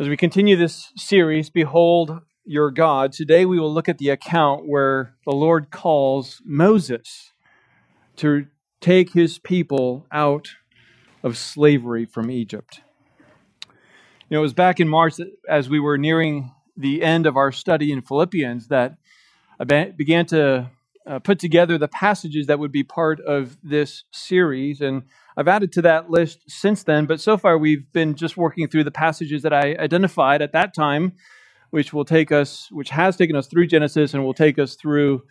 As we continue this series, Behold Your God, today we will look at the account where the Lord calls Moses to take his people out of slavery from Egypt. You know, it was back in March as we were nearing the end of our study in Philippians that I began to uh, put together the passages that would be part of this series. And I've added to that list since then, but so far we've been just working through the passages that I identified at that time, which will take us, which has taken us through Genesis and will take us through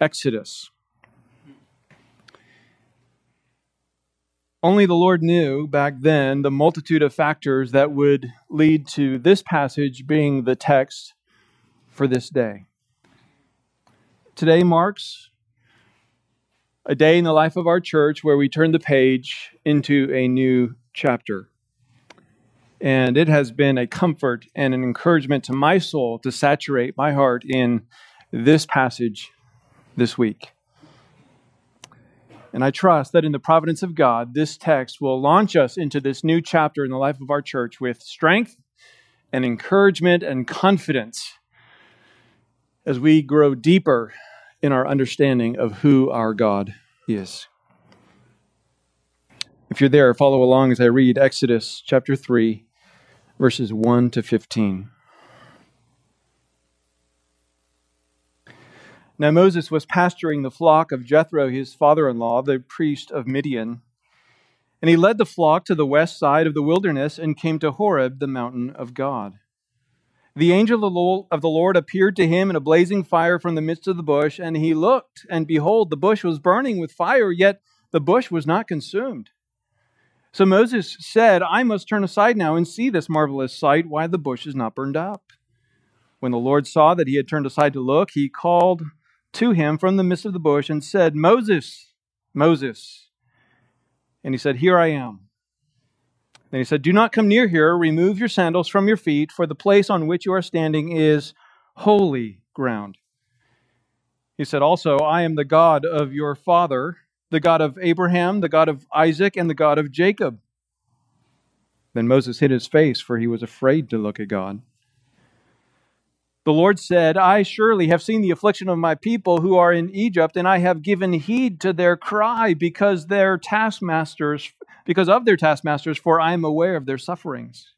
Exodus. Only the Lord knew back then the multitude of factors that would lead to this passage being the text for this day. Today marks a day in the life of our church where we turn the page into a new chapter. And it has been a comfort and an encouragement to my soul to saturate my heart in this passage this week. And I trust that in the providence of God, this text will launch us into this new chapter in the life of our church with strength and encouragement and confidence as we grow deeper in our understanding of who our God is. If you're there, follow along as I read Exodus chapter 3, verses 1 to 15. Now Moses was pasturing the flock of Jethro, his father in law, the priest of Midian. And he led the flock to the west side of the wilderness and came to Horeb, the mountain of God. The angel of the Lord appeared to him in a blazing fire from the midst of the bush, and he looked, and behold, the bush was burning with fire, yet the bush was not consumed. So Moses said, I must turn aside now and see this marvelous sight, why the bush is not burned up. When the Lord saw that he had turned aside to look, he called to him from the midst of the bush and said, Moses, Moses. And he said, Here I am. Then he said, Do not come near here. Remove your sandals from your feet, for the place on which you are standing is holy ground. He said also, I am the God of your father, the God of Abraham, the God of Isaac, and the God of Jacob. Then Moses hid his face, for he was afraid to look at God. The Lord said, I surely have seen the affliction of my people who are in Egypt, and I have given heed to their cry because their taskmasters, because of their taskmasters, for I am aware of their sufferings.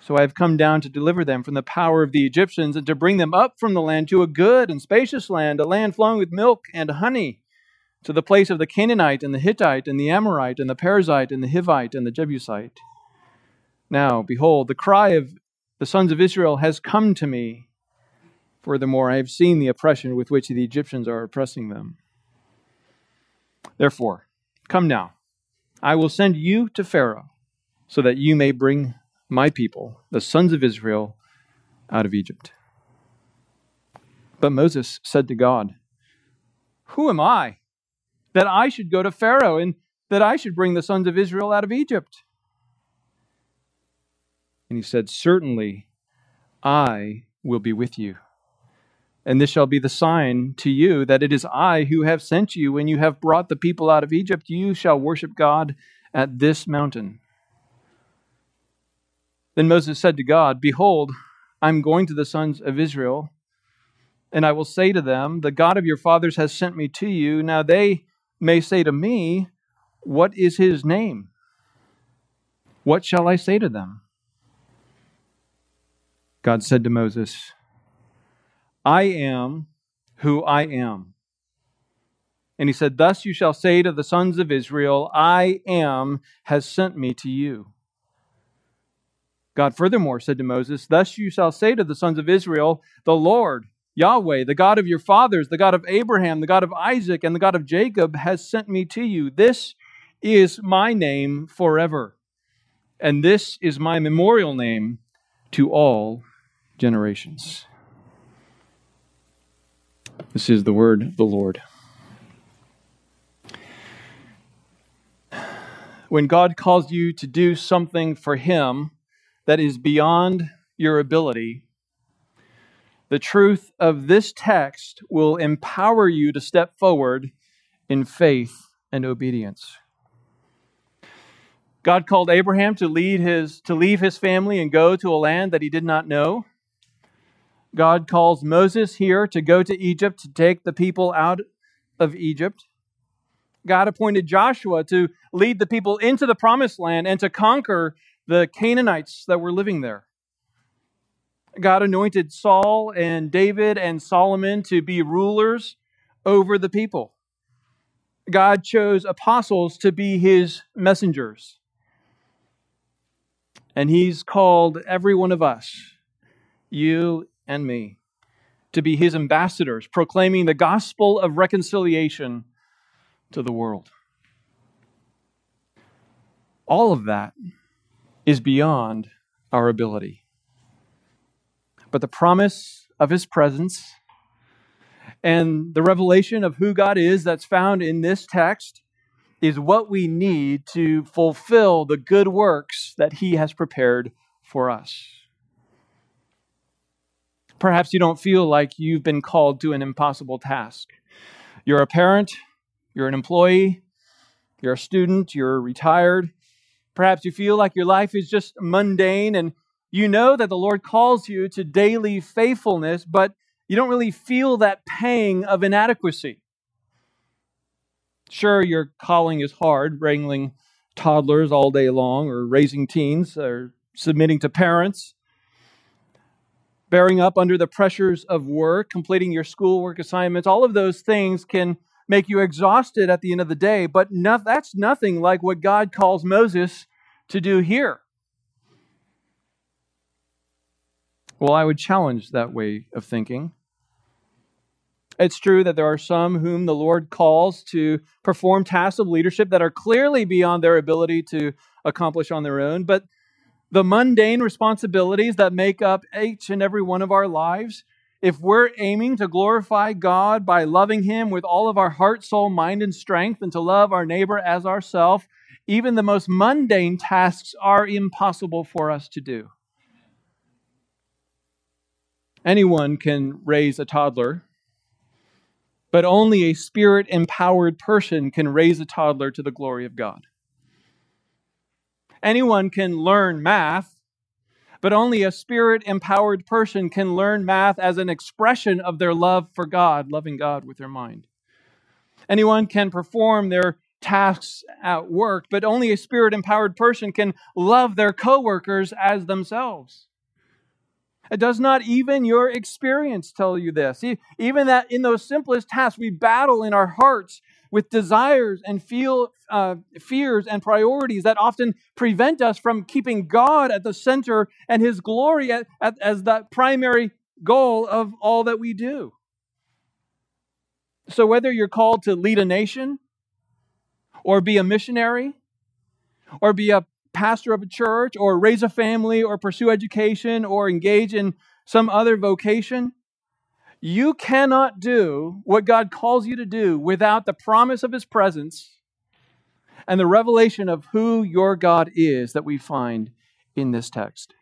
So I have come down to deliver them from the power of the Egyptians and to bring them up from the land to a good and spacious land, a land flowing with milk and honey, to the place of the Canaanite and the Hittite and the Amorite and the Perizzite and the Hivite and the Jebusite. Now, behold, the cry of the sons of Israel has come to me. Furthermore, I have seen the oppression with which the Egyptians are oppressing them. Therefore, come now, I will send you to Pharaoh, so that you may bring my people, the sons of Israel, out of Egypt. But Moses said to God, Who am I that I should go to Pharaoh and that I should bring the sons of Israel out of Egypt? And he said, Certainly I will be with you. And this shall be the sign to you that it is I who have sent you. When you have brought the people out of Egypt, you shall worship God at this mountain. Then Moses said to God, Behold, I am going to the sons of Israel, and I will say to them, The God of your fathers has sent me to you. Now they may say to me, What is his name? What shall I say to them? God said to Moses, I am who I am. And he said, Thus you shall say to the sons of Israel, I am has sent me to you. God furthermore said to Moses, Thus you shall say to the sons of Israel, The Lord, Yahweh, the God of your fathers, the God of Abraham, the God of Isaac, and the God of Jacob, has sent me to you. This is my name forever, and this is my memorial name to all generations. This is the word of the Lord. When God calls you to do something for Him that is beyond your ability, the truth of this text will empower you to step forward in faith and obedience. God called Abraham to lead his to leave his family and go to a land that he did not know. God calls Moses here to go to Egypt to take the people out of Egypt. God appointed Joshua to lead the people into the promised land and to conquer the Canaanites that were living there. God anointed Saul and David and Solomon to be rulers over the people. God chose apostles to be his messengers. And he's called every one of us, you and me, to be his ambassadors, proclaiming the gospel of reconciliation to the world. All of that is beyond our ability. But the promise of his presence and the revelation of who God is that's found in this text is what we need to fulfill the good works that he has prepared for us. Perhaps you don't feel like you've been called to an impossible task. You're a parent, you're an employee, you're a student, you're retired. Perhaps you feel like your life is just mundane and you know that the Lord calls you to daily faithfulness, but you don't really feel that pang of inadequacy. Sure, your calling is hard, wrangling toddlers all day long, or raising teens, or submitting to parents, bearing up under the pressures of work, completing your schoolwork assignments. All of those things can make you exhausted at the end of the day, but no, that's nothing like what God calls Moses to do here. Well, I would challenge that way of thinking. It's true that there are some whom the Lord calls to perform tasks of leadership that are clearly beyond their ability to accomplish on their own, but the mundane responsibilities that make up each and every one of our lives if we're aiming to glorify God by loving Him with all of our heart, soul, mind, and strength, and to love our neighbor as ourself, even the most mundane tasks are impossible for us to do. Anyone can raise a toddler, but only a spirit empowered person can raise a toddler to the glory of God. Anyone can learn math, but only a spirit empowered person can learn math as an expression of their love for God, loving God with their mind. Anyone can perform their tasks at work, but only a spirit empowered person can love their coworkers as themselves. It does not even your experience tell you this? Even that in those simplest tasks, we battle in our hearts with desires and feel uh, fears and priorities that often prevent us from keeping God at the center and His glory at, at, as the primary goal of all that we do. So, whether you're called to lead a nation, or be a missionary, or be a pastor of a church, or raise a family, or pursue education, or engage in some other vocation, you cannot do what God calls you to do without the promise of His presence and the revelation of who your God is that we find in this text.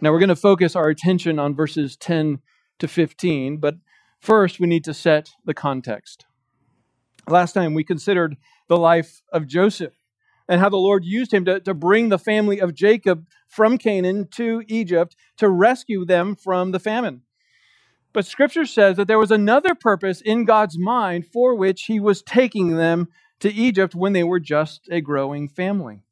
Now, we're going to focus our attention on verses 10 to 15, but first we need to set the context. Last time we considered the life of Joseph and how the Lord used him to, to bring the family of Jacob from Canaan to Egypt to rescue them from the famine. But scripture says that there was another purpose in God's mind for which he was taking them to Egypt when they were just a growing family.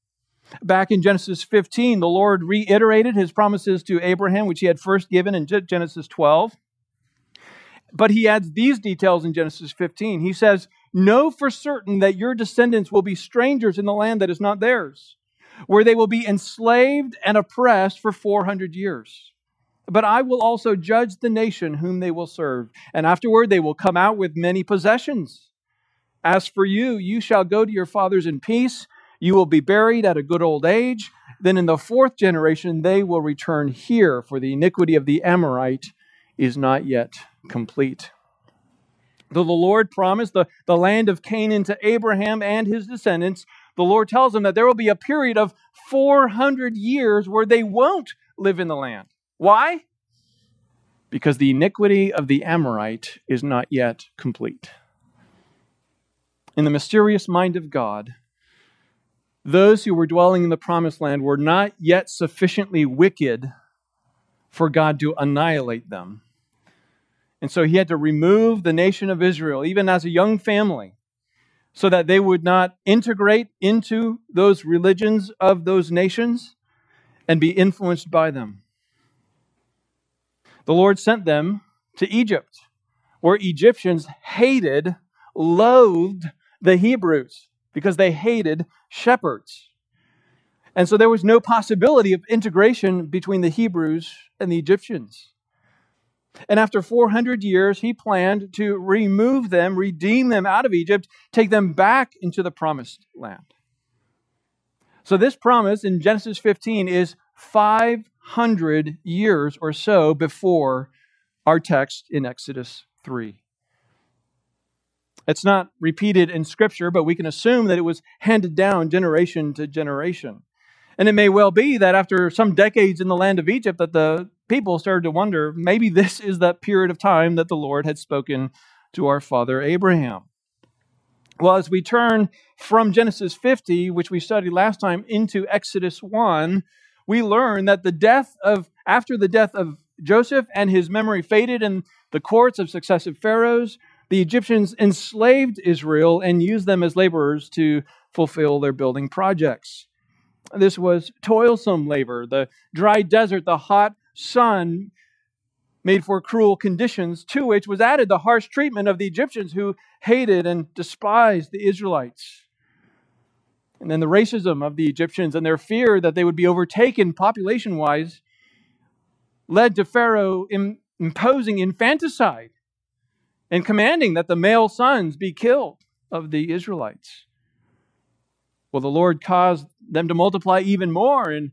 Back in Genesis 15, the Lord reiterated his promises to Abraham, which he had first given in Genesis 12. But he adds these details in Genesis 15. He says, Know for certain that your descendants will be strangers in the land that is not theirs, where they will be enslaved and oppressed for 400 years. But I will also judge the nation whom they will serve, and afterward they will come out with many possessions. As for you, you shall go to your fathers in peace. You will be buried at a good old age. Then in the fourth generation they will return here, for the iniquity of the Amorite is not yet complete. Though the Lord promised the, the land of Canaan to Abraham and his descendants, the Lord tells them that there will be a period of 400 years where they won't live in the land. Why? Because the iniquity of the Amorite is not yet complete. In the mysterious mind of God, those who were dwelling in the promised land were not yet sufficiently wicked for God to annihilate them. And so he had to remove the nation of Israel, even as a young family, so that they would not integrate into those religions of those nations and be influenced by them. The Lord sent them to Egypt, where Egyptians hated, loathed the Hebrews because they hated shepherds. And so there was no possibility of integration between the Hebrews and the Egyptians. And after 400 years, he planned to remove them, redeem them out of Egypt, take them back into the promised land. So, this promise in Genesis 15 is 500 years or so before our text in Exodus 3. It's not repeated in Scripture, but we can assume that it was handed down generation to generation. And it may well be that after some decades in the land of Egypt, that the people started to wonder maybe this is that period of time that the Lord had spoken to our father Abraham. Well, as we turn from Genesis 50, which we studied last time, into Exodus 1, we learn that the death of, after the death of Joseph and his memory faded in the courts of successive pharaohs, the Egyptians enslaved Israel and used them as laborers to fulfill their building projects. This was toilsome labor. The dry desert, the hot sun made for cruel conditions, to which was added the harsh treatment of the Egyptians who hated and despised the Israelites. And then the racism of the Egyptians and their fear that they would be overtaken population wise led to Pharaoh imposing infanticide and commanding that the male sons be killed of the Israelites. Well, the Lord caused them to multiply even more, and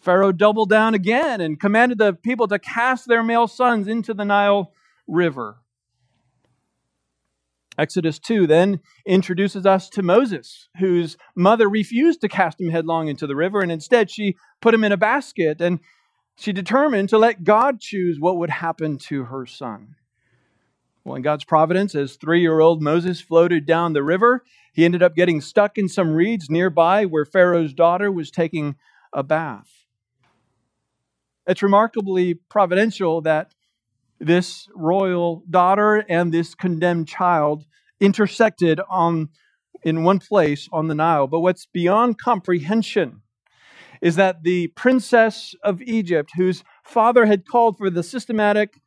Pharaoh doubled down again and commanded the people to cast their male sons into the Nile River. Exodus 2 then introduces us to Moses, whose mother refused to cast him headlong into the river, and instead she put him in a basket, and she determined to let God choose what would happen to her son. Well, in God's providence, as three year old Moses floated down the river, he ended up getting stuck in some reeds nearby where Pharaoh's daughter was taking a bath. It's remarkably providential that this royal daughter and this condemned child intersected on in one place on the Nile. But what's beyond comprehension is that the princess of Egypt, whose father had called for the systematic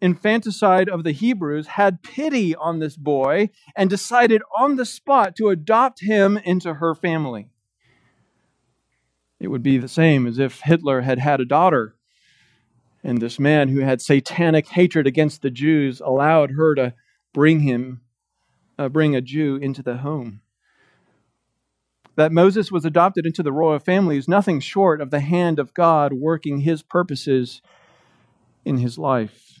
infanticide of the Hebrews, had pity on this boy and decided on the spot to adopt him into her family. It would be the same as if Hitler had had a daughter, and this man who had satanic hatred against the Jews allowed her to bring him, uh, bring a Jew into the home. That Moses was adopted into the royal family is nothing short of the hand of God working his purposes in his life.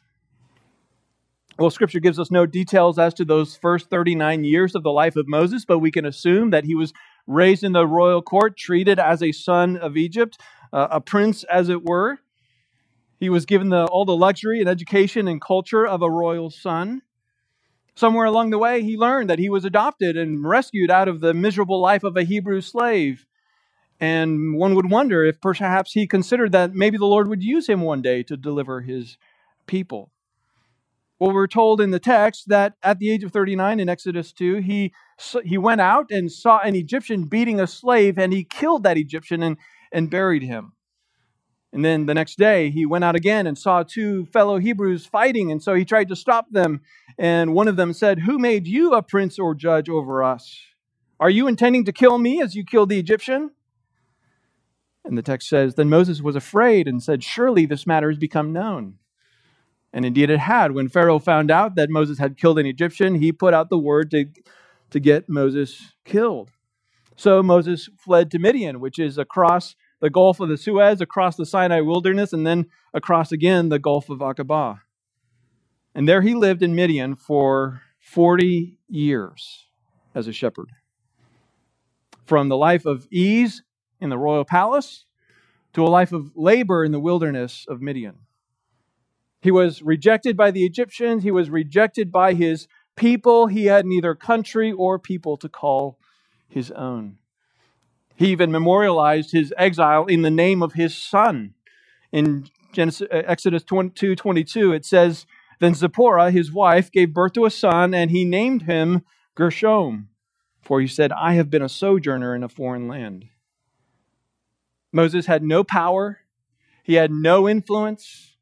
Well, Scripture gives us no details as to those first 39 years of the life of Moses, but we can assume that he was raised in the royal court, treated as a son of Egypt, uh, a prince, as it were. He was given the, all the luxury and education and culture of a royal son. Somewhere along the way, he learned that he was adopted and rescued out of the miserable life of a Hebrew slave. And one would wonder if perhaps he considered that maybe the Lord would use him one day to deliver his people. Well, we're told in the text that at the age of 39 in Exodus 2, he, he went out and saw an Egyptian beating a slave, and he killed that Egyptian and, and buried him. And then the next day, he went out again and saw two fellow Hebrews fighting, and so he tried to stop them. And one of them said, Who made you a prince or judge over us? Are you intending to kill me as you killed the Egyptian? And the text says, Then Moses was afraid and said, Surely this matter has become known. And indeed it had. When Pharaoh found out that Moses had killed an Egyptian, he put out the word to, to get Moses killed. So Moses fled to Midian, which is across the Gulf of the Suez, across the Sinai wilderness, and then across again the Gulf of Aqaba. And there he lived in Midian for 40 years as a shepherd. From the life of ease in the royal palace to a life of labor in the wilderness of Midian. He was rejected by the Egyptians. He was rejected by his people. He had neither country or people to call his own. He even memorialized his exile in the name of his son. In Genesis, uh, Exodus 22 22, it says, Then Zipporah, his wife, gave birth to a son, and he named him Gershom, for he said, I have been a sojourner in a foreign land. Moses had no power, he had no influence.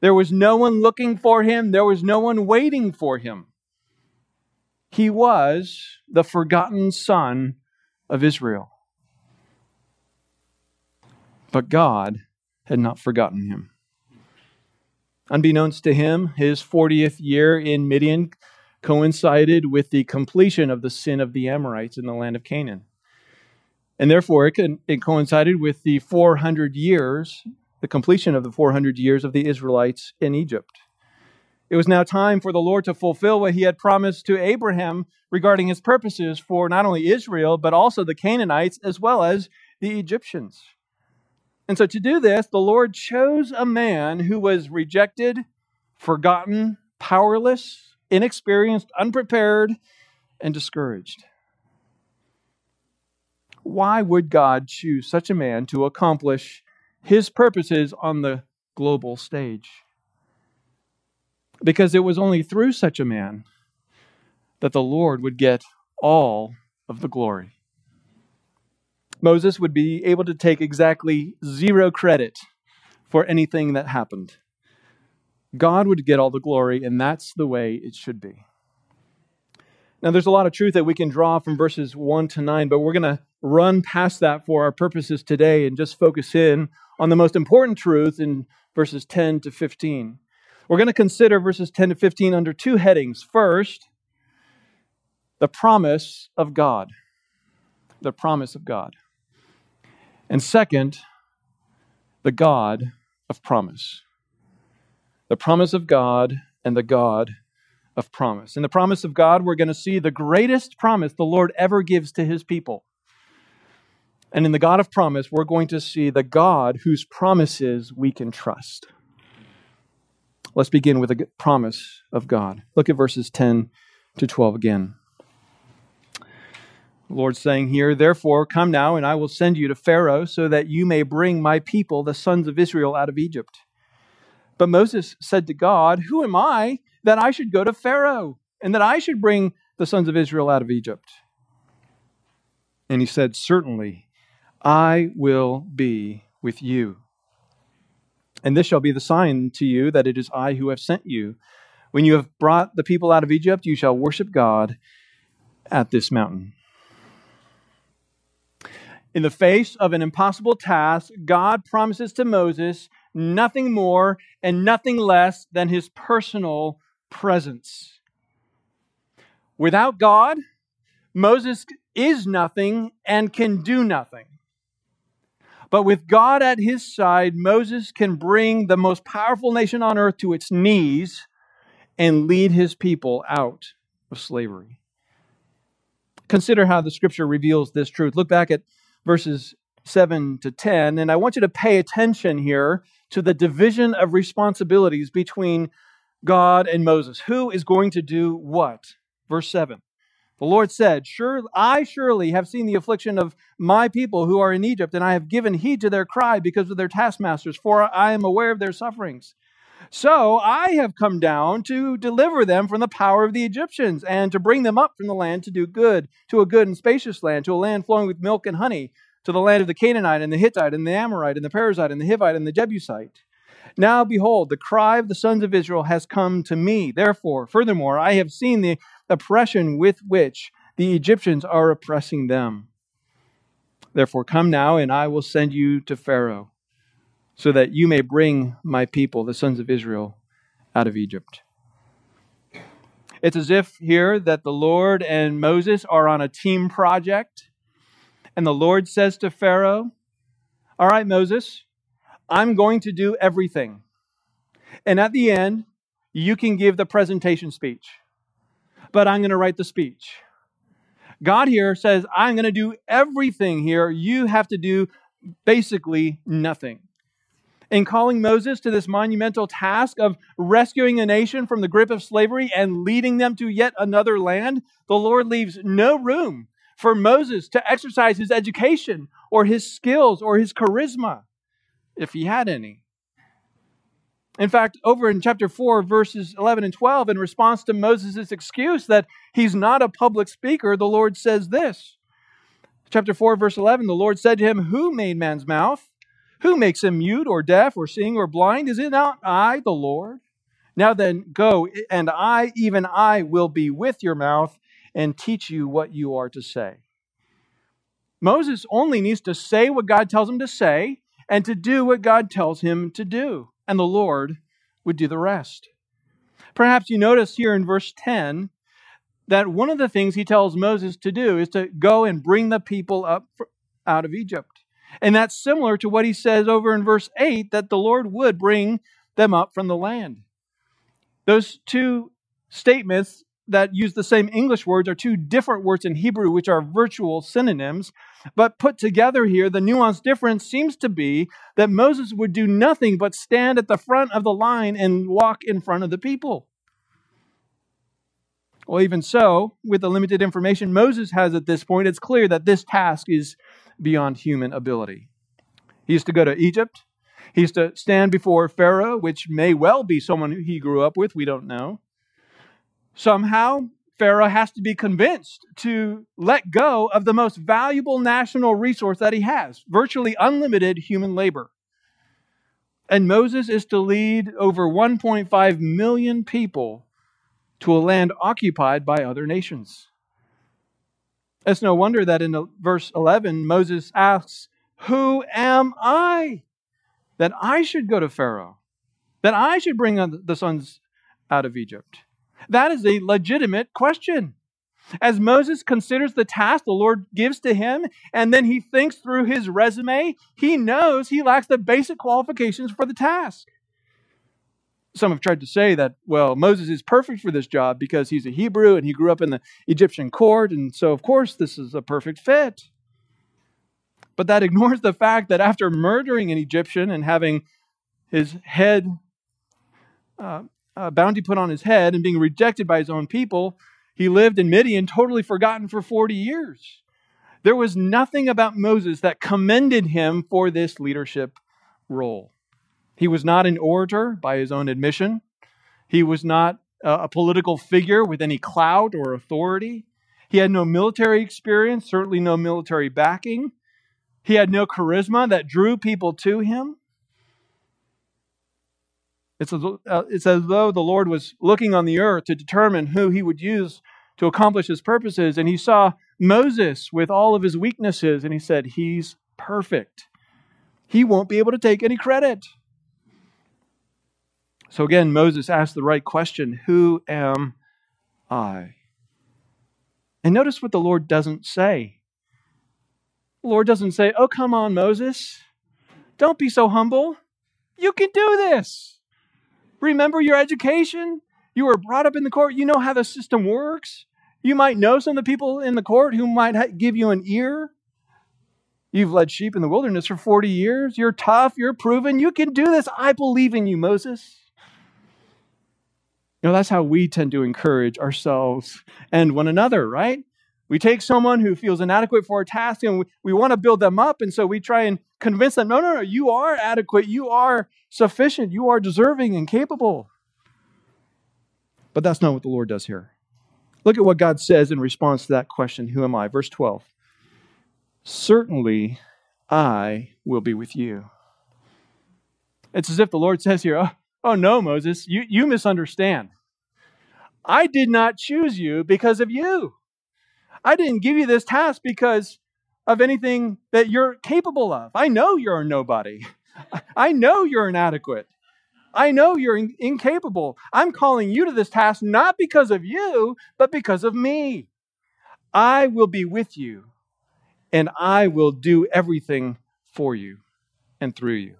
There was no one looking for him, there was no one waiting for him. He was the forgotten son of Israel. But God had not forgotten him. Unbeknownst to him, his 40th year in Midian coincided with the completion of the sin of the Amorites in the land of Canaan. And therefore, it, it coincided with the 400 years, the completion of the 400 years of the Israelites in Egypt. It was now time for the Lord to fulfill what he had promised to Abraham regarding his purposes for not only Israel, but also the Canaanites as well as the Egyptians. And so, to do this, the Lord chose a man who was rejected, forgotten, powerless, inexperienced, unprepared, and discouraged. Why would God choose such a man to accomplish his purposes on the global stage? Because it was only through such a man that the Lord would get all of the glory. Moses would be able to take exactly zero credit for anything that happened. God would get all the glory, and that's the way it should be. Now, there's a lot of truth that we can draw from verses 1 to 9, but we're going to run past that for our purposes today and just focus in on the most important truth in verses 10 to 15. We're going to consider verses 10 to 15 under two headings. First, the promise of God. The promise of God. And second, the God of promise. The promise of God and the God of promise. In the promise of God, we're going to see the greatest promise the Lord ever gives to his people. And in the God of promise, we're going to see the God whose promises we can trust. Let's begin with a promise of God. Look at verses 10 to 12 again. Lord saying here, Therefore, come now, and I will send you to Pharaoh, so that you may bring my people, the sons of Israel, out of Egypt. But Moses said to God, Who am I that I should go to Pharaoh, and that I should bring the sons of Israel out of Egypt? And he said, Certainly, I will be with you. And this shall be the sign to you that it is I who have sent you. When you have brought the people out of Egypt, you shall worship God at this mountain. In the face of an impossible task, God promises to Moses nothing more and nothing less than his personal presence. Without God, Moses is nothing and can do nothing. But with God at his side, Moses can bring the most powerful nation on earth to its knees and lead his people out of slavery. Consider how the scripture reveals this truth. Look back at verses 7 to 10. And I want you to pay attention here to the division of responsibilities between God and Moses. Who is going to do what? Verse 7. The Lord said, Sure, I surely have seen the affliction of my people who are in Egypt, and I have given heed to their cry because of their taskmasters, for I am aware of their sufferings. So I have come down to deliver them from the power of the Egyptians and to bring them up from the land to do good, to a good and spacious land, to a land flowing with milk and honey, to the land of the Canaanite and the Hittite and the Amorite and the Perizzite and the Hivite and the Jebusite. Now behold, the cry of the sons of Israel has come to me. Therefore, furthermore, I have seen the oppression with which the Egyptians are oppressing them. Therefore, come now, and I will send you to Pharaoh so that you may bring my people, the sons of Israel, out of Egypt. It's as if here that the Lord and Moses are on a team project, and the Lord says to Pharaoh, All right, Moses, I'm going to do everything. And at the end, you can give the presentation speech, but I'm going to write the speech. God here says, I'm going to do everything here. You have to do basically nothing in calling Moses to this monumental task of rescuing a nation from the grip of slavery and leading them to yet another land, the Lord leaves no room for Moses to exercise his education or his skills or his charisma, if he had any. In fact, over in chapter 4, verses 11 and 12, in response to Moses' excuse that he's not a public speaker, the Lord says this. Chapter 4, verse 11 The Lord said to him, Who made man's mouth? Who makes him mute or deaf or seeing or blind? Is it not I, the Lord? Now then, go, and I, even I, will be with your mouth and teach you what you are to say. Moses only needs to say what God tells him to say and to do what God tells him to do, and the Lord would do the rest. Perhaps you notice here in verse 10 that one of the things he tells Moses to do is to go and bring the people up out of Egypt. And that's similar to what he says over in verse 8 that the Lord would bring them up from the land. Those two statements that use the same English words are two different words in Hebrew, which are virtual synonyms. But put together here, the nuanced difference seems to be that Moses would do nothing but stand at the front of the line and walk in front of the people. Well, even so, with the limited information Moses has at this point, it's clear that this task is beyond human ability. He to go to Egypt. He to stand before Pharaoh, which may well be someone he grew up with. We don't know. Somehow, Pharaoh has to be convinced to let go of the most valuable national resource that he has virtually unlimited human labor. And Moses is to lead over 1.5 million people to a land occupied by other nations. It's no wonder that in verse 11, Moses asks, Who am I that I should go to Pharaoh, that I should bring the sons out of Egypt? That is a legitimate question. As Moses considers the task the Lord gives to him, and then he thinks through his resume, he knows he lacks the basic qualifications for the task. Some have tried to say that, well, Moses is perfect for this job because he's a Hebrew and he grew up in the Egyptian court, and so, of course, this is a perfect fit. But that ignores the fact that after murdering an Egyptian and having his head uh, uh, bounty put on his head and being rejected by his own people, he lived in Midian totally forgotten for 40 years. There was nothing about Moses that commended him for this leadership role. He was not an orator by his own admission. He was not a political figure with any clout or authority. He had no military experience, certainly no military backing. He had no charisma that drew people to him. It's as, uh, it's as though the Lord was looking on the earth to determine who he would use to accomplish his purposes. And he saw Moses with all of his weaknesses, and he said, He's perfect. He won't be able to take any credit. So again, Moses asked the right question Who am I? And notice what the Lord doesn't say. The Lord doesn't say, Oh, come on, Moses. Don't be so humble. You can do this. Remember your education? You were brought up in the court. You know how the system works. You might know some of the people in the court who might give you an ear. You've led sheep in the wilderness for 40 years. You're tough. You're proven. You can do this. I believe in you, Moses. You know, that's how we tend to encourage ourselves and one another, right? We take someone who feels inadequate for a task and we, we want to build them up. And so we try and convince them no, no, no, you are adequate. You are sufficient. You are deserving and capable. But that's not what the Lord does here. Look at what God says in response to that question Who am I? Verse 12. Certainly I will be with you. It's as if the Lord says here, Oh, oh no, Moses, you, you misunderstand. I did not choose you because of you. I didn't give you this task because of anything that you're capable of. I know you're a nobody. I know you're inadequate. I know you're in- incapable. I'm calling you to this task not because of you, but because of me. I will be with you, and I will do everything for you and through you.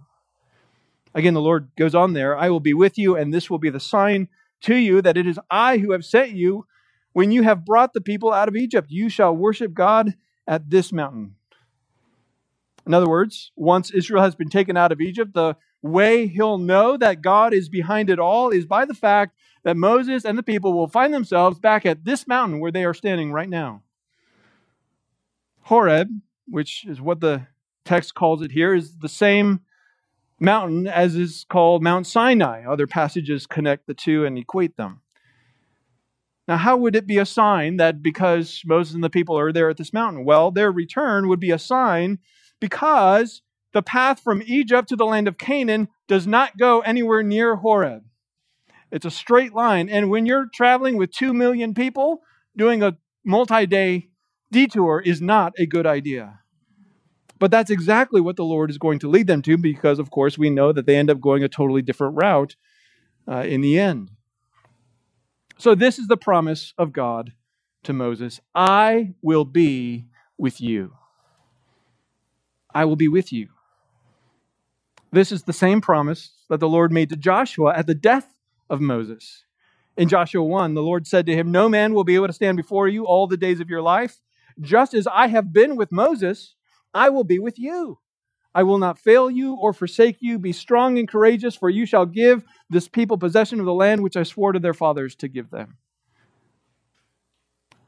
Again, the Lord goes on there I will be with you, and this will be the sign to you that it is I who have sent you. When you have brought the people out of Egypt, you shall worship God at this mountain. In other words, once Israel has been taken out of Egypt, the way he'll know that God is behind it all is by the fact that Moses and the people will find themselves back at this mountain where they are standing right now. Horeb, which is what the text calls it here, is the same mountain as is called Mount Sinai. Other passages connect the two and equate them. Now, how would it be a sign that because Moses and the people are there at this mountain? Well, their return would be a sign because the path from Egypt to the land of Canaan does not go anywhere near Horeb. It's a straight line. And when you're traveling with two million people, doing a multi day detour is not a good idea. But that's exactly what the Lord is going to lead them to because, of course, we know that they end up going a totally different route uh, in the end. So, this is the promise of God to Moses I will be with you. I will be with you. This is the same promise that the Lord made to Joshua at the death of Moses. In Joshua 1, the Lord said to him, No man will be able to stand before you all the days of your life. Just as I have been with Moses, I will be with you. I will not fail you or forsake you. Be strong and courageous, for you shall give this people possession of the land which I swore to their fathers to give them.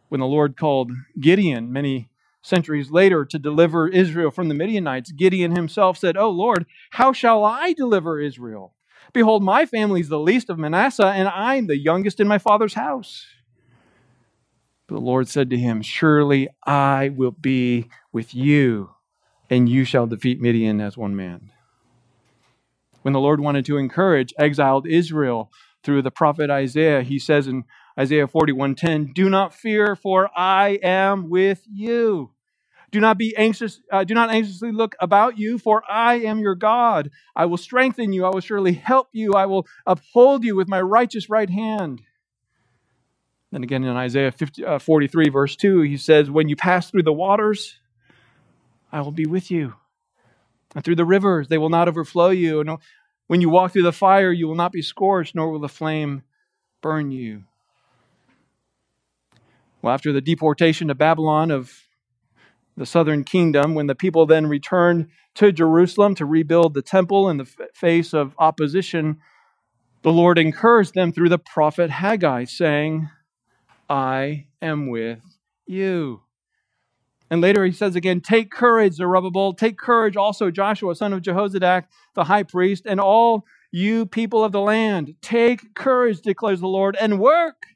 When the Lord called Gideon many centuries later to deliver Israel from the Midianites, Gideon himself said, Oh Lord, how shall I deliver Israel? Behold, my family is the least of Manasseh, and I am the youngest in my father's house. But the Lord said to him, Surely I will be with you, and you shall defeat Midian as one man. When the Lord wanted to encourage exiled Israel through the prophet Isaiah, he says in Isaiah 41:10, "Do not fear, for I am with you. Do not be anxious, uh, do not anxiously look about you, for I am your God. I will strengthen you, I will surely help you, I will uphold you with my righteous right hand." Then again in Isaiah 50, uh, 43, verse 2, he says, When you pass through the waters, I will be with you. And through the rivers, they will not overflow you. And when you walk through the fire, you will not be scorched, nor will the flame burn you. Well, after the deportation to Babylon of the southern kingdom, when the people then returned to Jerusalem to rebuild the temple in the face of opposition, the Lord encouraged them through the prophet Haggai, saying, I am with you. And later he says again, Take courage, Zerubbabel. Take courage also, Joshua, son of Jehozadak, the high priest, and all you people of the land. Take courage, declares the Lord, and work,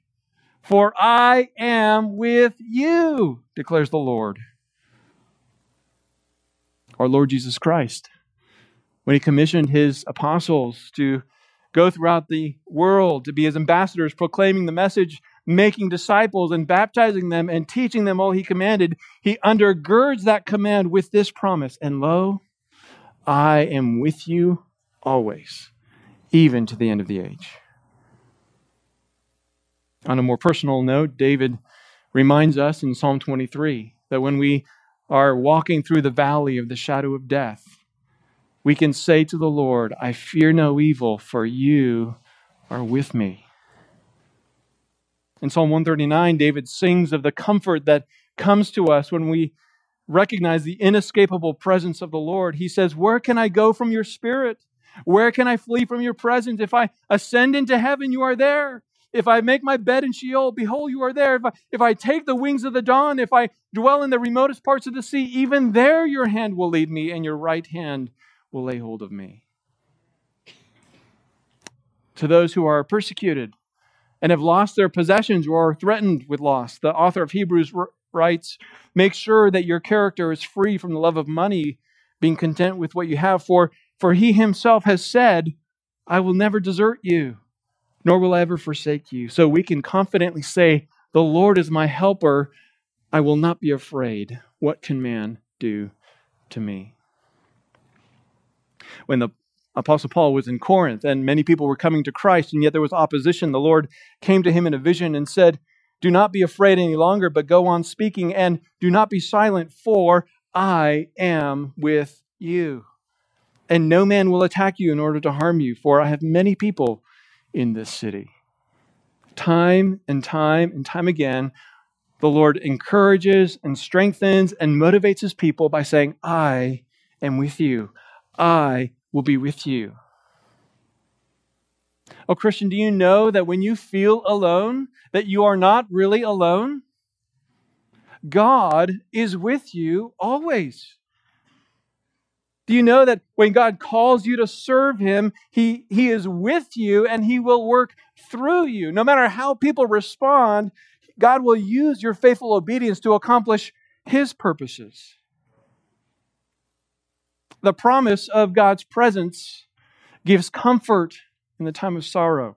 for I am with you, declares the Lord. Our Lord Jesus Christ, when he commissioned his apostles to go throughout the world to be his ambassadors, proclaiming the message making disciples and baptizing them and teaching them all he commanded, he undergirds that command with this promise And lo, I am with you always, even to the end of the age. On a more personal note, David reminds us in Psalm 23 that when we are walking through the valley of the shadow of death, we can say to the Lord, I fear no evil, for you are with me. In Psalm 139, David sings of the comfort that comes to us when we recognize the inescapable presence of the Lord. He says, Where can I go from your spirit? Where can I flee from your presence? If I ascend into heaven, you are there. If I make my bed in Sheol, behold, you are there. If I, if I take the wings of the dawn, if I dwell in the remotest parts of the sea, even there your hand will lead me, and your right hand will lay hold of me. To those who are persecuted, and have lost their possessions or are threatened with loss. The author of Hebrews writes, Make sure that your character is free from the love of money, being content with what you have. For, for he himself has said, I will never desert you, nor will I ever forsake you. So we can confidently say, The Lord is my helper. I will not be afraid. What can man do to me? When the Apostle Paul was in Corinth and many people were coming to Christ, and yet there was opposition. The Lord came to him in a vision and said, Do not be afraid any longer, but go on speaking, and do not be silent, for I am with you. And no man will attack you in order to harm you, for I have many people in this city. Time and time and time again, the Lord encourages and strengthens and motivates his people by saying, I am with you. I will be with you. Oh, Christian, do you know that when you feel alone, that you are not really alone? God is with you always. Do you know that when God calls you to serve Him, He, he is with you and He will work through you? No matter how people respond, God will use your faithful obedience to accomplish His purposes. The promise of God's presence gives comfort in the time of sorrow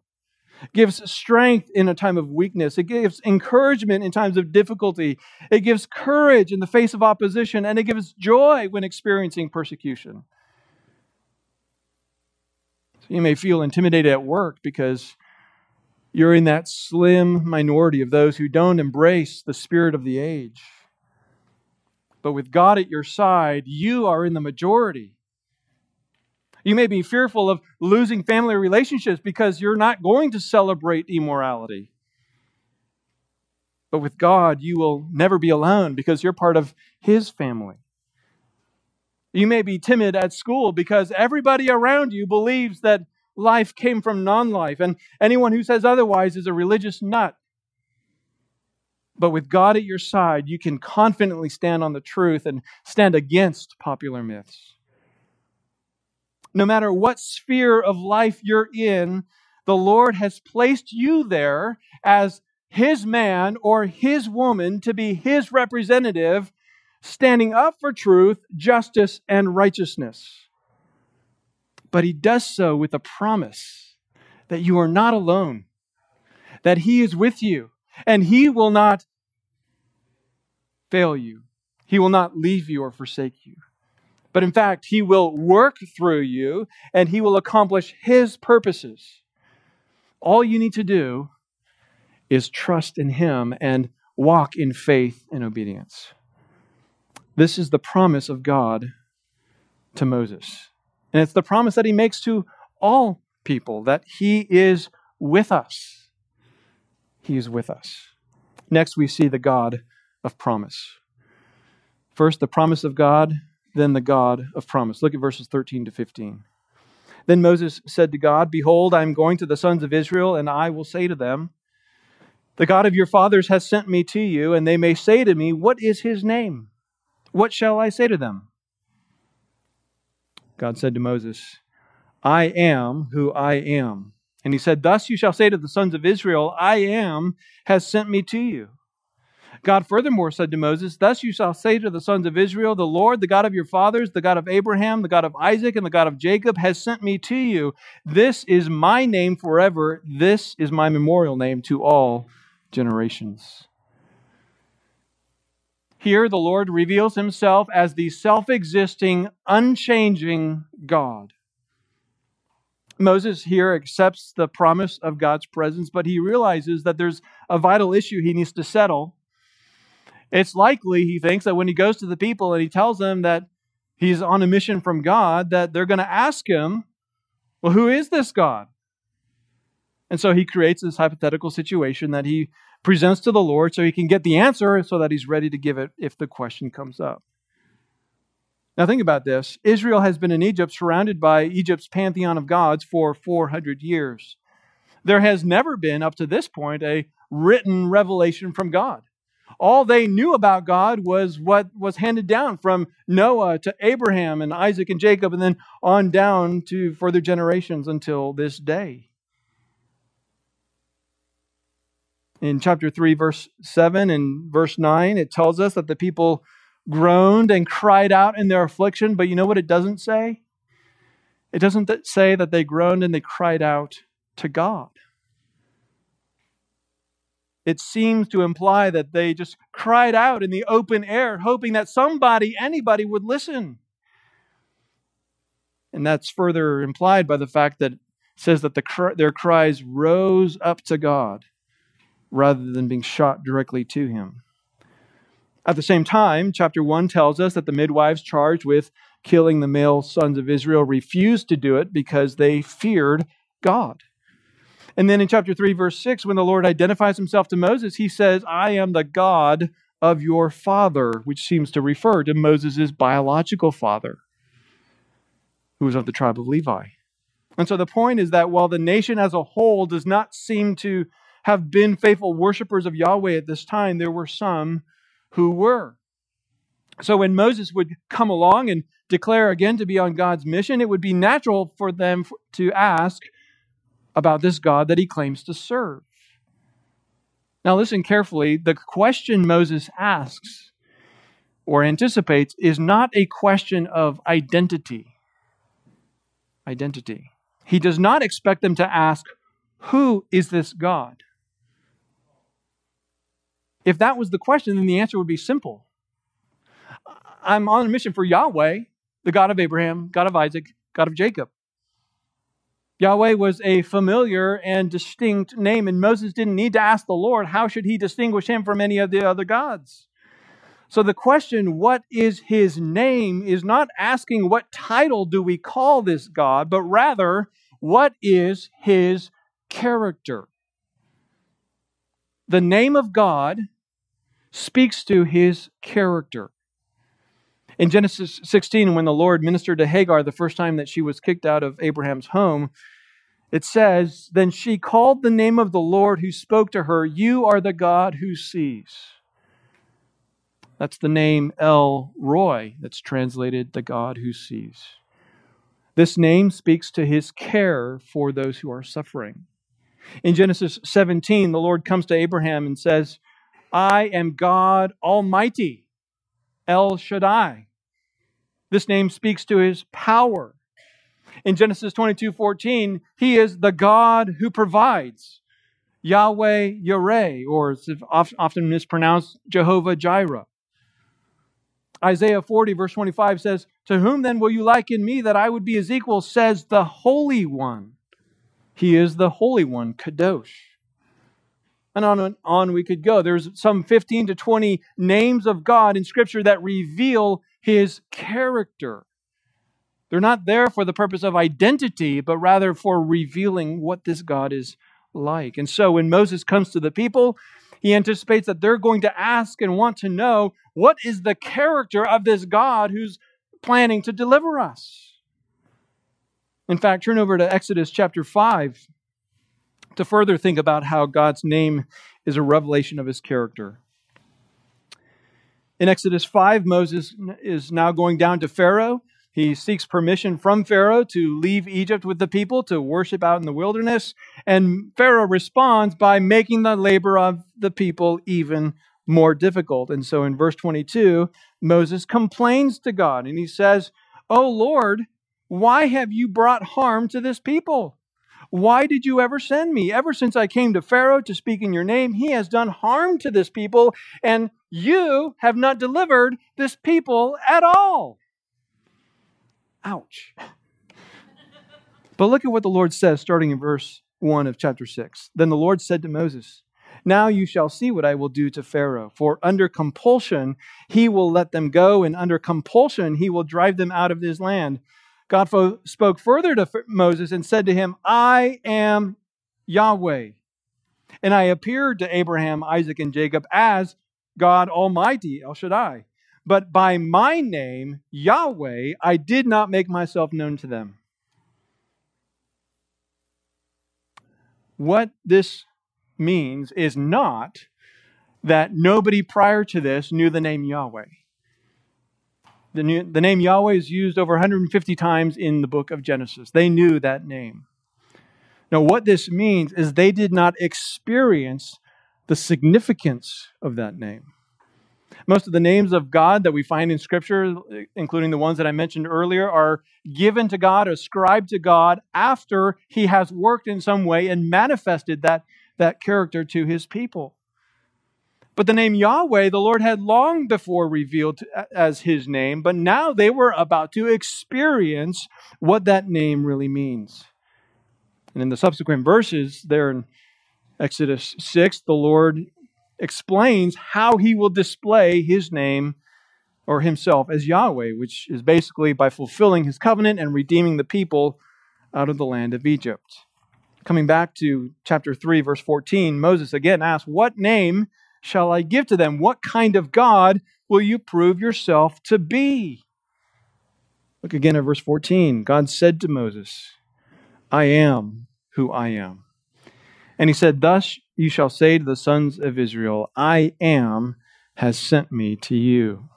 gives strength in a time of weakness. It gives encouragement in times of difficulty. It gives courage in the face of opposition, and it gives joy when experiencing persecution. So you may feel intimidated at work because you're in that slim minority of those who don't embrace the spirit of the age. But with God at your side, you are in the majority. You may be fearful of losing family relationships because you're not going to celebrate immorality. But with God, you will never be alone because you're part of His family. You may be timid at school because everybody around you believes that life came from non life, and anyone who says otherwise is a religious nut. But with God at your side, you can confidently stand on the truth and stand against popular myths no matter what sphere of life you're in, the Lord has placed you there as His man or His woman to be His representative, standing up for truth, justice, and righteousness. But He does so with a promise that you are not alone, that He is with you, and He will not fail you. He will not leave you or forsake you. But in fact, He will work through you and He will accomplish His purposes. All you need to do is trust in Him and walk in faith and obedience. This is the promise of God to Moses. And it's the promise that He makes to all people that He is with us. He is with us. Next, we see the God of promise. First, the promise of God then the God of promise. Look at verses 13 to 15. Then Moses said to God, Behold, I am going to the sons of Israel, and I will say to them, The God of your fathers has sent me to you, and they may say to me, What is his name? What shall I say to them? God said to Moses, I am who I am. And he said, Thus you shall say to the sons of Israel, I am has sent me to you. God furthermore said to Moses, Thus you shall say to the sons of Israel, The Lord, the God of your fathers, the God of Abraham, the God of Isaac, and the God of Jacob, has sent me to you. This is my name forever. This is my memorial name to all generations. Here, the Lord reveals himself as the self existing, unchanging God. Moses here accepts the promise of God's presence, but he realizes that there's a vital issue he needs to settle it's likely, he thinks, that when he goes to the people and he tells them that he's on a mission from God, that they're going to ask him, Well, who is this God? And so he creates this hypothetical situation that he presents to the Lord so he can get the answer so that he's ready to give it if the question comes up. Now, think about this Israel has been in Egypt, surrounded by Egypt's pantheon of gods for 400 years. There has never been, up to this point, a written revelation from God. All they knew about God was what was handed down from Noah to Abraham and Isaac and Jacob, and then on down to further generations until this day. In chapter 3, verse 7 and verse 9, it tells us that the people groaned and cried out in their affliction, but you know what it doesn't say? It doesn't say that they groaned and they cried out to God it seems to imply that they just cried out in the open air, hoping that somebody, anybody, would listen. And that's further implied by the fact that it says that the, their cries rose up to God rather than being shot directly to Him. At the same time, chapter 1 tells us that the midwives charged with killing the male sons of Israel refused to do it because they feared God. And then in chapter 3, verse 6, when the Lord identifies himself to Moses, he says, I am the God of your father, which seems to refer to Moses' biological father, who was of the tribe of Levi. And so the point is that while the nation as a whole does not seem to have been faithful worshippers of Yahweh at this time, there were some who were. So when Moses would come along and declare again to be on God's mission, it would be natural for them to ask about this God that he claims to serve. Now, listen carefully. The question Moses asks or anticipates is not a question of identity. Identity. He does not expect them to ask, Who is this God? If that was the question, then the answer would be simple. I'm on a mission for Yahweh, the God of Abraham, God of Isaac, God of Jacob. Yahweh was a familiar and distinct name, and Moses didn't need to ask the Lord, how should he distinguish him from any of the other gods? So the question, what is his name, is not asking what title do we call this God, but rather, what is his character? The name of God speaks to his character. In Genesis 16, when the Lord ministered to Hagar the first time that she was kicked out of Abraham's home, it says, Then she called the name of the Lord who spoke to her, You are the God who sees. That's the name El Roi, that's translated the God who sees. This name speaks to his care for those who are suffering. In Genesis 17, the Lord comes to Abraham and says, I am God Almighty, El Shaddai. This name speaks to his power. In Genesis 22 14, he is the God who provides. Yahweh Yireh, or often mispronounced Jehovah Jireh. Isaiah 40, verse 25 says, To whom then will you liken me that I would be his equal, says the Holy One. He is the Holy One, Kadosh. And on and on we could go. There's some 15 to 20 names of God in Scripture that reveal his character. They're not there for the purpose of identity, but rather for revealing what this God is like. And so when Moses comes to the people, he anticipates that they're going to ask and want to know what is the character of this God who's planning to deliver us. In fact, turn over to Exodus chapter 5 to further think about how God's name is a revelation of his character. In Exodus 5, Moses is now going down to Pharaoh. He seeks permission from Pharaoh to leave Egypt with the people to worship out in the wilderness. And Pharaoh responds by making the labor of the people even more difficult. And so in verse 22, Moses complains to God and he says, Oh Lord, why have you brought harm to this people? Why did you ever send me? Ever since I came to Pharaoh to speak in your name, he has done harm to this people, and you have not delivered this people at all. Ouch. But look at what the Lord says starting in verse 1 of chapter 6. Then the Lord said to Moses, Now you shall see what I will do to Pharaoh, for under compulsion he will let them go, and under compulsion he will drive them out of his land. God fo- spoke further to Moses and said to him, I am Yahweh. And I appeared to Abraham, Isaac, and Jacob as God Almighty, El Shaddai. But by my name, Yahweh, I did not make myself known to them. What this means is not that nobody prior to this knew the name Yahweh. The, new, the name Yahweh is used over 150 times in the book of Genesis. They knew that name. Now, what this means is they did not experience the significance of that name. Most of the names of God that we find in Scripture, including the ones that I mentioned earlier, are given to God, ascribed to God after He has worked in some way and manifested that, that character to His people. But the name Yahweh, the Lord had long before revealed as his name, but now they were about to experience what that name really means. And in the subsequent verses, there in Exodus 6, the Lord explains how he will display his name or himself as Yahweh, which is basically by fulfilling his covenant and redeeming the people out of the land of Egypt. Coming back to chapter 3, verse 14, Moses again asks, What name shall I give to them? What kind of God will you prove yourself to be? Look again at verse 14. God said to Moses, I am who I am. And he said, Thus you shall say to the sons of Israel, I am has sent me to you.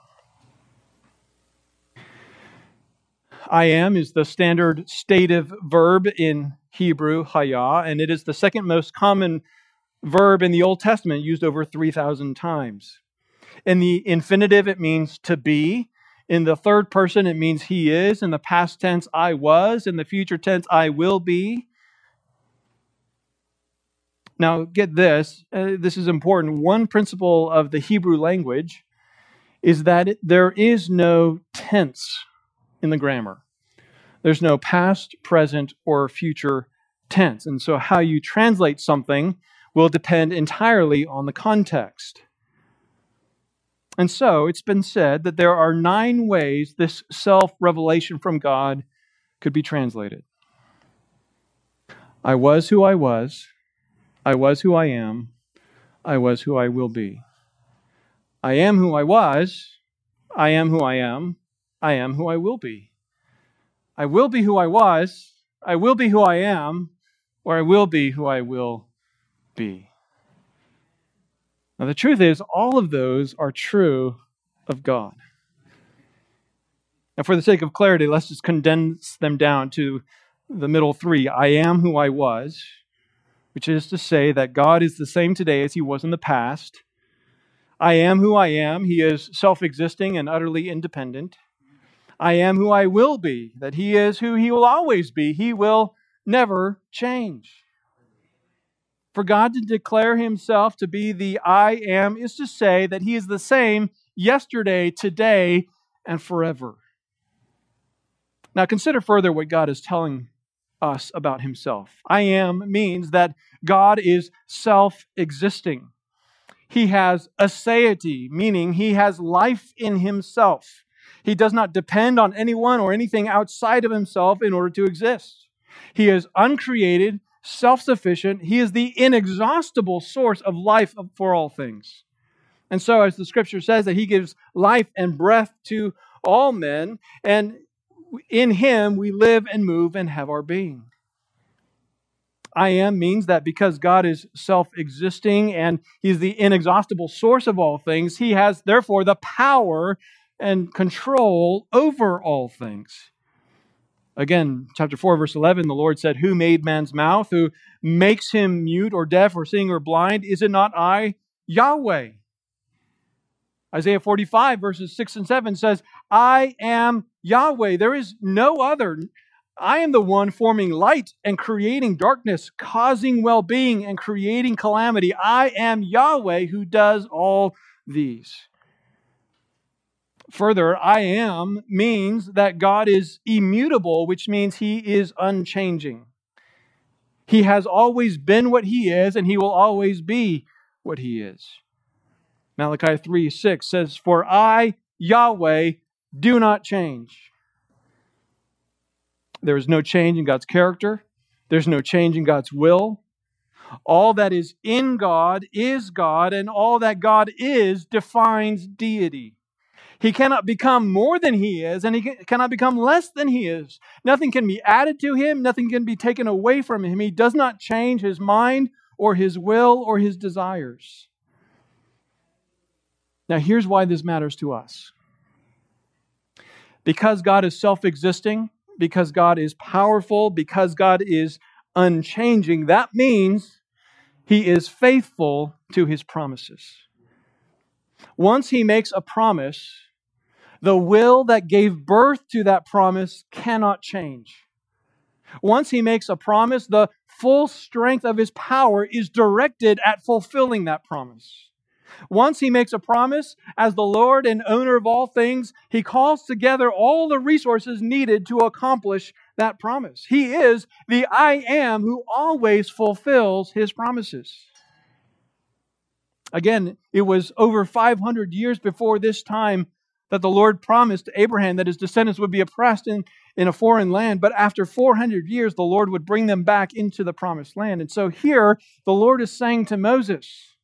I am is the standard stative verb in Hebrew, haya, and it is the second most common verb in the Old Testament, used over 3,000 times. In the infinitive, it means to be. In the third person, it means he is. In the past tense, I was. In the future tense, I will be. Now, get this uh, this is important. One principle of the Hebrew language is that it, there is no tense in the grammar. There's no past, present, or future tense. And so, how you translate something will depend entirely on the context. And so, it's been said that there are nine ways this self revelation from God could be translated I was who I was. I was who I am. I was who I will be. I am who I was. I am who I am. I am who I will be. I will be who I was. I will be who I am. Or I will be who I will be. Now, the truth is, all of those are true of God. And for the sake of clarity, let's just condense them down to the middle three I am who I was which is to say that God is the same today as he was in the past. I am who I am. He is self existing and utterly independent. I am who I will be, that he is who he will always be. He will never change. For God to declare himself to be the I am is to say that he is the same yesterday, today, and forever. Now consider further what God is telling us about himself. I am means that God is self existing. He has aseity, meaning he has life in himself. He does not depend on anyone or anything outside of himself in order to exist. He is uncreated, self sufficient. He is the inexhaustible source of life for all things. And so, as the scripture says, that he gives life and breath to all men, and in him we live and move and have our being. I am means that because God is self existing and He's the inexhaustible source of all things, He has therefore the power and control over all things. Again, chapter 4, verse 11, the Lord said, Who made man's mouth? Who makes him mute or deaf or seeing or blind? Is it not I, Yahweh? Isaiah 45, verses 6 and 7 says, I am Yahweh. There is no other. I am the one forming light and creating darkness, causing well being and creating calamity. I am Yahweh who does all these. Further, I am means that God is immutable, which means he is unchanging. He has always been what he is, and he will always be what he is. Malachi 3 6 says, For I, Yahweh, do not change. There is no change in God's character, there's no change in God's will. All that is in God is God, and all that God is defines deity. He cannot become more than he is, and he cannot become less than he is. Nothing can be added to him, nothing can be taken away from him. He does not change his mind or his will or his desires. Now, here's why this matters to us. Because God is self existing, because God is powerful, because God is unchanging, that means he is faithful to his promises. Once he makes a promise, the will that gave birth to that promise cannot change. Once he makes a promise, the full strength of his power is directed at fulfilling that promise. Once he makes a promise, as the Lord and owner of all things, he calls together all the resources needed to accomplish that promise. He is the I am who always fulfills his promises. Again, it was over 500 years before this time that the Lord promised to Abraham that his descendants would be oppressed in, in a foreign land, but after 400 years, the Lord would bring them back into the promised land. And so here, the Lord is saying to Moses,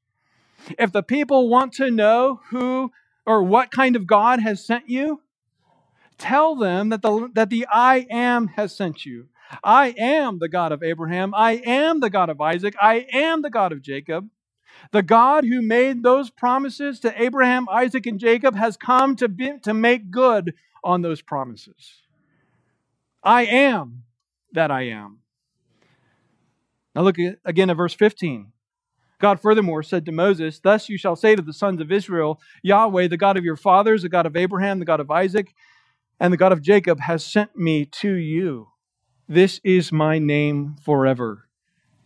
if the people want to know who or what kind of God has sent you, tell them that the, that the I am has sent you. I am the God of Abraham. I am the God of Isaac. I am the God of Jacob. The God who made those promises to Abraham, Isaac, and Jacob has come to, be, to make good on those promises. I am that I am. Now look again at verse 15. God furthermore said to Moses, Thus you shall say to the sons of Israel, Yahweh, the God of your fathers, the God of Abraham, the God of Isaac, and the God of Jacob, has sent me to you. This is my name forever,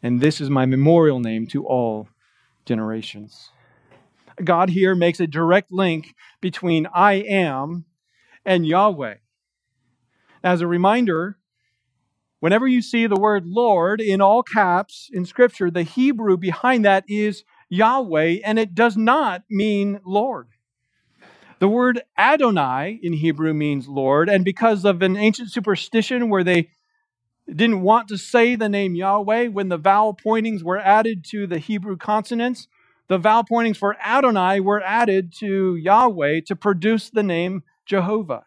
and this is my memorial name to all generations. God here makes a direct link between I am and Yahweh. As a reminder, whenever you see the word Lord in all caps in Scripture, the Hebrew behind that is Yahweh, and it does not mean Lord. The word Adonai in Hebrew means Lord, and because of an ancient superstition where they didn't want to say the name Yahweh, when the vowel pointings were added to the Hebrew consonants, the vowel pointings for Adonai were added to Yahweh to produce the name Jehovah.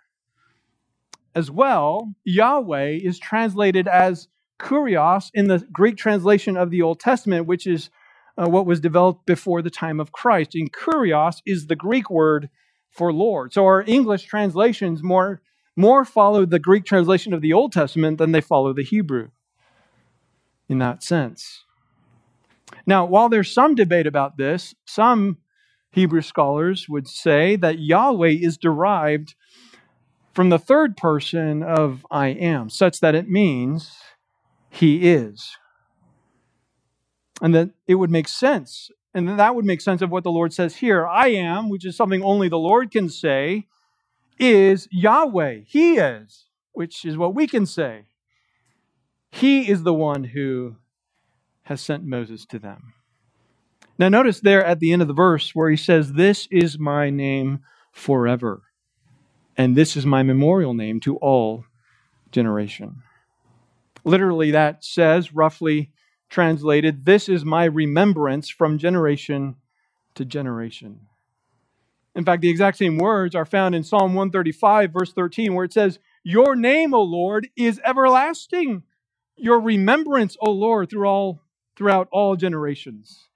As well, Yahweh is translated as Kurios in the Greek translation of the Old Testament, which is uh, what was developed before the time of Christ. And Kurios is the Greek word for Lord. So our English translations more, more follow the Greek translation of the Old Testament than they follow the Hebrew in that sense. Now, while there's some debate about this, some Hebrew scholars would say that Yahweh is derived from the third person of I am, such that it means He is. And that it would make sense and that would make sense of what the Lord says here. I am, which is something only the Lord can say, is Yahweh. He is, which is what we can say. He is the one who has sent Moses to them. Now, notice there at the end of the verse where he says, This is my name forever, and this is my memorial name to all generation. Literally, that says roughly translated, This is my remembrance from generation to generation. In fact, the exact same words are found in Psalm 135, verse 13, where it says, Your name, O Lord, is everlasting. Your remembrance, O Lord, through all, throughout all generations.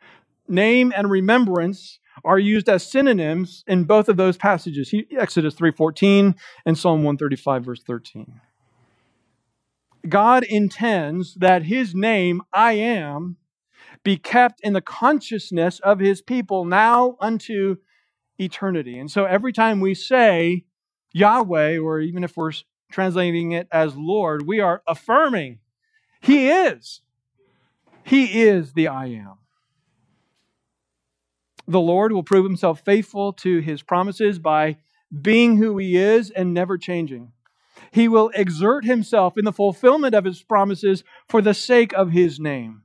Name and remembrance are used as synonyms in both of those passages, Exodus 3:14 and Psalm 135 verse 13. God intends that his name, I am, be kept in the consciousness of his people now unto eternity. And so every time we say Yahweh, or even if we're translating it as Lord, we are affirming he is. He is the I am. The Lord will prove himself faithful to his promises by being who he is and never changing. He will exert himself in the fulfillment of his promises for the sake of his name.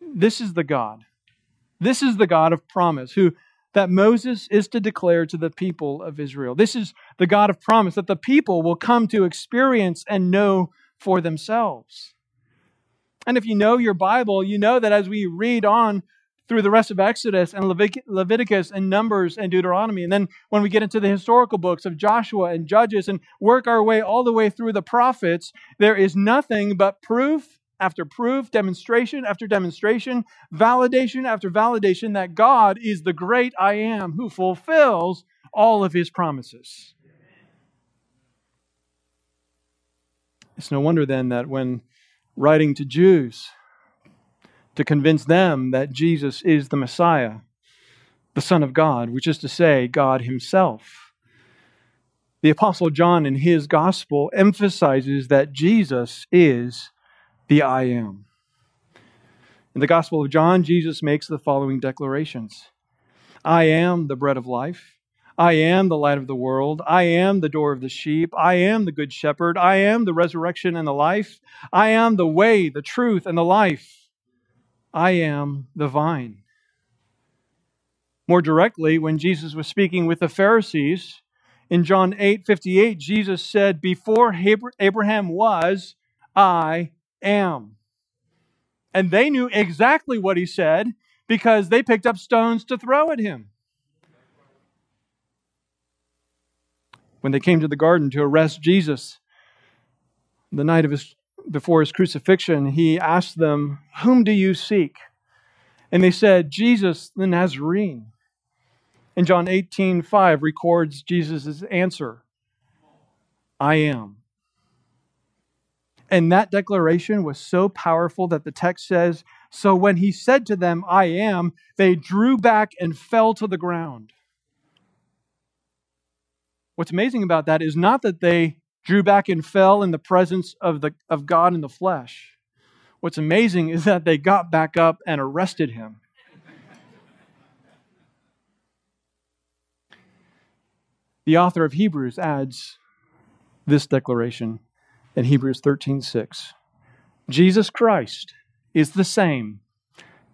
This is the God. This is the God of promise who that Moses is to declare to the people of Israel. This is the God of promise that the people will come to experience and know for themselves. And if you know your Bible, you know that as we read on through the rest of Exodus and Leviticus and Numbers and Deuteronomy. And then when we get into the historical books of Joshua and Judges and work our way all the way through the prophets, there is nothing but proof after proof, demonstration after demonstration, validation after validation that God is the great I am who fulfills all of his promises. It's no wonder then that when writing to Jews, to convince them that Jesus is the Messiah, the Son of God, which is to say, God Himself. The Apostle John, in his gospel, emphasizes that Jesus is the I am. In the Gospel of John, Jesus makes the following declarations I am the bread of life. I am the light of the world. I am the door of the sheep. I am the good shepherd. I am the resurrection and the life. I am the way, the truth, and the life. I am the vine. More directly, when Jesus was speaking with the Pharisees in John 8 58, Jesus said, Before Abraham was, I am. And they knew exactly what he said because they picked up stones to throw at him. When they came to the garden to arrest Jesus the night of his before his crucifixion, he asked them, Whom do you seek? And they said, Jesus the Nazarene. And John 18, 5 records Jesus' answer I am. And that declaration was so powerful that the text says, So when he said to them, I am, they drew back and fell to the ground. What's amazing about that is not that they drew back and fell in the presence of, the, of God in the flesh. What's amazing is that they got back up and arrested him. the author of Hebrews adds this declaration in Hebrews 13:6. Jesus Christ is the same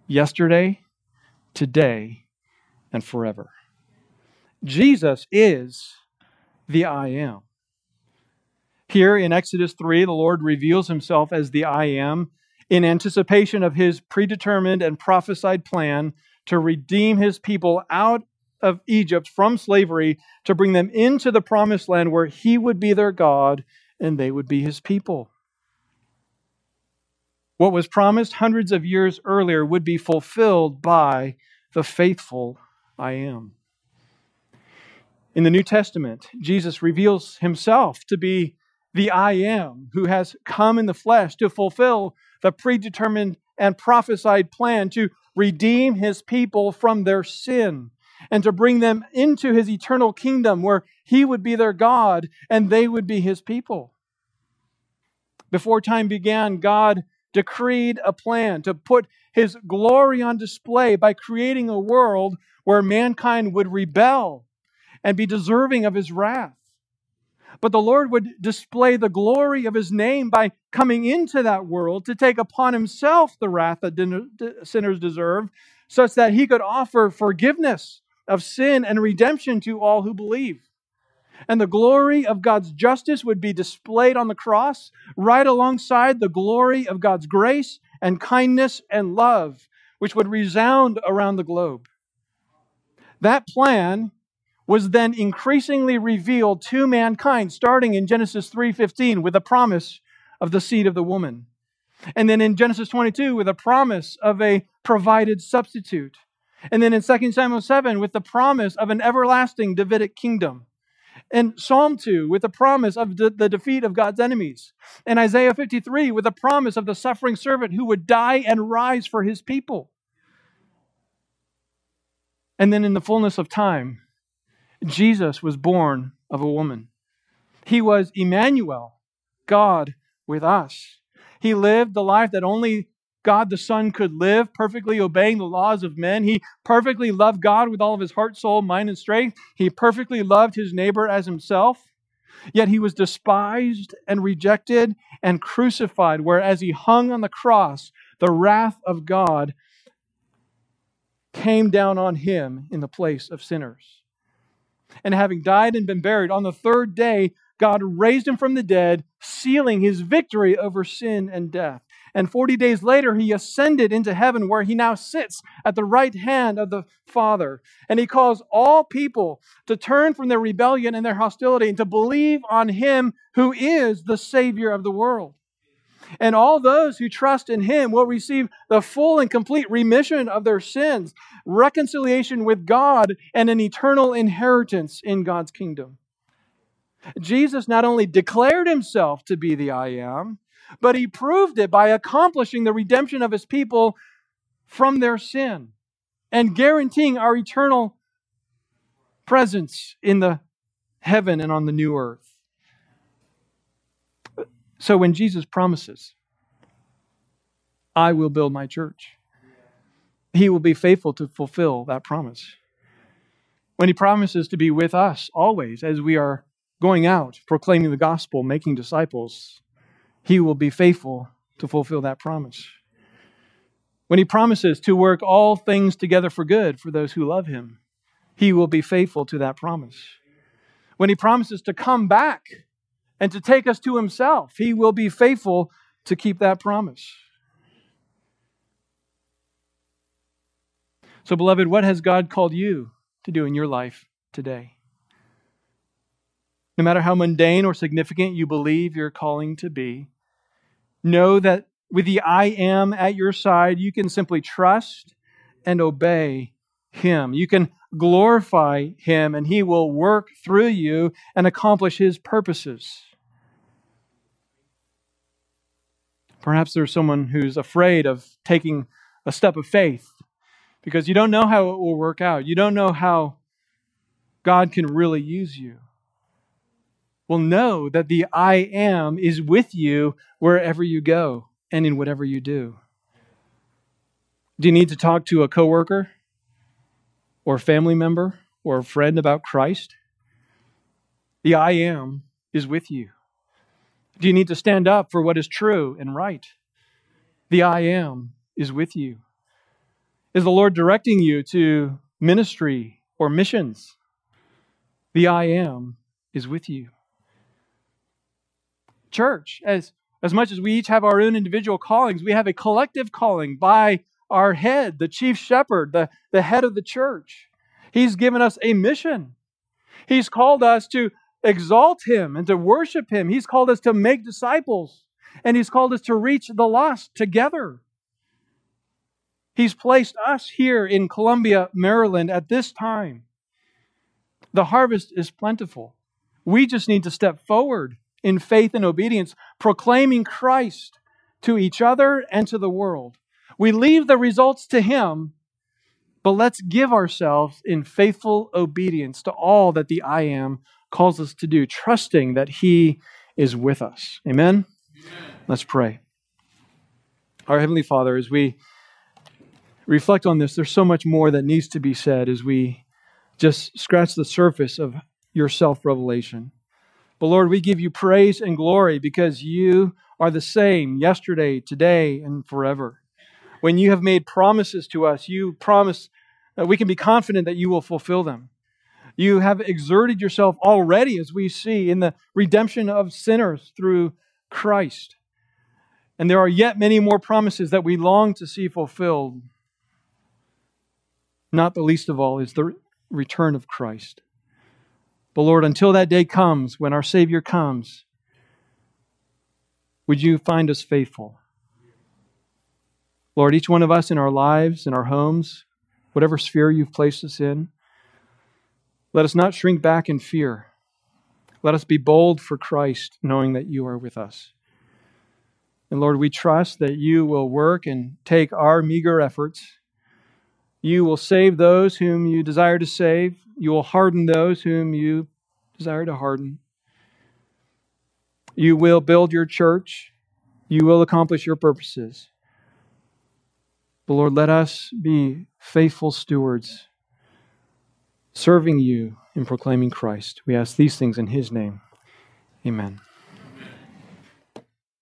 yesterday, today, and forever. Jesus is the I am. Here in Exodus 3, the Lord reveals himself as the I am in anticipation of his predetermined and prophesied plan to redeem his people out of Egypt from slavery to bring them into the promised land where he would be their God and they would be his people. What was promised hundreds of years earlier would be fulfilled by the faithful I am. In the New Testament, Jesus reveals himself to be the I am who has come in the flesh to fulfill the predetermined and prophesied plan to redeem his people from their sin and to bring them into his eternal kingdom where he would be their God and they would be his people. Before time began, God decreed a plan to put his glory on display by creating a world where mankind would rebel and be deserving of his wrath. But the Lord would display the glory of his name by coming into that world to take upon himself the wrath that sinners deserve, such that he could offer forgiveness of sin and redemption to all who believe. And the glory of God's justice would be displayed on the cross right alongside the glory of God's grace and kindness and love, which would resound around the globe. That plan was then increasingly revealed to mankind starting in Genesis 3:15 with a promise of the seed of the woman. And then in Genesis 22 with a promise of a provided substitute. And then in 2 Samuel 7 with the promise of an everlasting Davidic kingdom. And Psalm 2 with the promise of the, the defeat of God's enemies. And Isaiah 53 with the promise of the suffering servant who would die and rise for his people. And then in the fullness of time, Jesus was born of a woman. He was Emmanuel, God with us. He lived the life that only God the Son could live, perfectly obeying the laws of men. He perfectly loved God with all of his heart, soul, mind, and strength. He perfectly loved his neighbor as himself. Yet he was despised and rejected and crucified, whereas he hung on the cross, the wrath of God came down on him in the place of sinners. And having died and been buried, on the third day, God raised him from the dead, sealing his victory over sin and death. And 40 days later, he ascended into heaven where he now sits at the right hand of the Father. And he calls all people to turn from their rebellion and their hostility and to believe on him who is the Savior of the world. And all those who trust in him will receive the full and complete remission of their sins, reconciliation with God, and an eternal inheritance in God's kingdom. Jesus not only declared himself to be the I am, but he proved it by accomplishing the redemption of his people from their sin and guaranteeing our eternal presence in the heaven and on the new earth. So when Jesus promises, I will build my church, he will be faithful to fulfill that promise. When he promises to be with us always as we are going out, proclaiming the gospel, making disciples, he will be faithful to fulfill that promise. When he promises to work all things together for good for those who love him, he will be faithful to that promise. When he promises to come back and to take us to himself, he will be faithful to keep that promise. So, beloved, what has God called you to do in your life today? No matter how mundane or significant you believe your calling to be, Know that with the I am at your side, you can simply trust and obey Him. You can glorify Him, and He will work through you and accomplish His purposes. Perhaps there's someone who's afraid of taking a step of faith because you don't know how it will work out. You don't know how God can really use you. Well, know that the I am is with you wherever you go and in whatever you do. Do you need to talk to a coworker or a family member or a friend about Christ? The I am is with you. Do you need to stand up for what is true and right? The I am is with you. Is the Lord directing you to ministry or missions? The I am is with you. Church, as, as much as we each have our own individual callings, we have a collective calling by our head, the chief shepherd, the, the head of the church. He's given us a mission. He's called us to exalt him and to worship him. He's called us to make disciples, and he's called us to reach the lost together. He's placed us here in Columbia, Maryland at this time. The harvest is plentiful. We just need to step forward in faith and obedience, proclaiming Christ to each other and to the world. We leave the results to Him, but let's give ourselves in faithful obedience to all that the I am calls us to do, trusting that He is with us. Amen? Amen. Let's pray. Our Heavenly Father, as we reflect on this, there's so much more that needs to be said as we just scratch the surface of your self revelation. But Lord, we give you praise and glory because you are the same yesterday, today, and forever. When you have made promises to us, you promise that we can be confident that you will fulfill them. You have exerted yourself already, as we see, in the redemption of sinners through Christ. And there are yet many more promises that we long to see fulfilled. Not the least of all is the return of Christ. But Lord, until that day comes, when our Savior comes, would you find us faithful? Lord, each one of us in our lives, in our homes, whatever sphere you've placed us in, let us not shrink back in fear. Let us be bold for Christ, knowing that you are with us. And Lord, we trust that you will work and take our meager efforts you will save those whom you desire to save. You will harden those whom you desire to harden. You will build your church. You will accomplish your purposes. But Lord, let us be faithful stewards, serving you in proclaiming Christ. We ask these things in His name. Amen.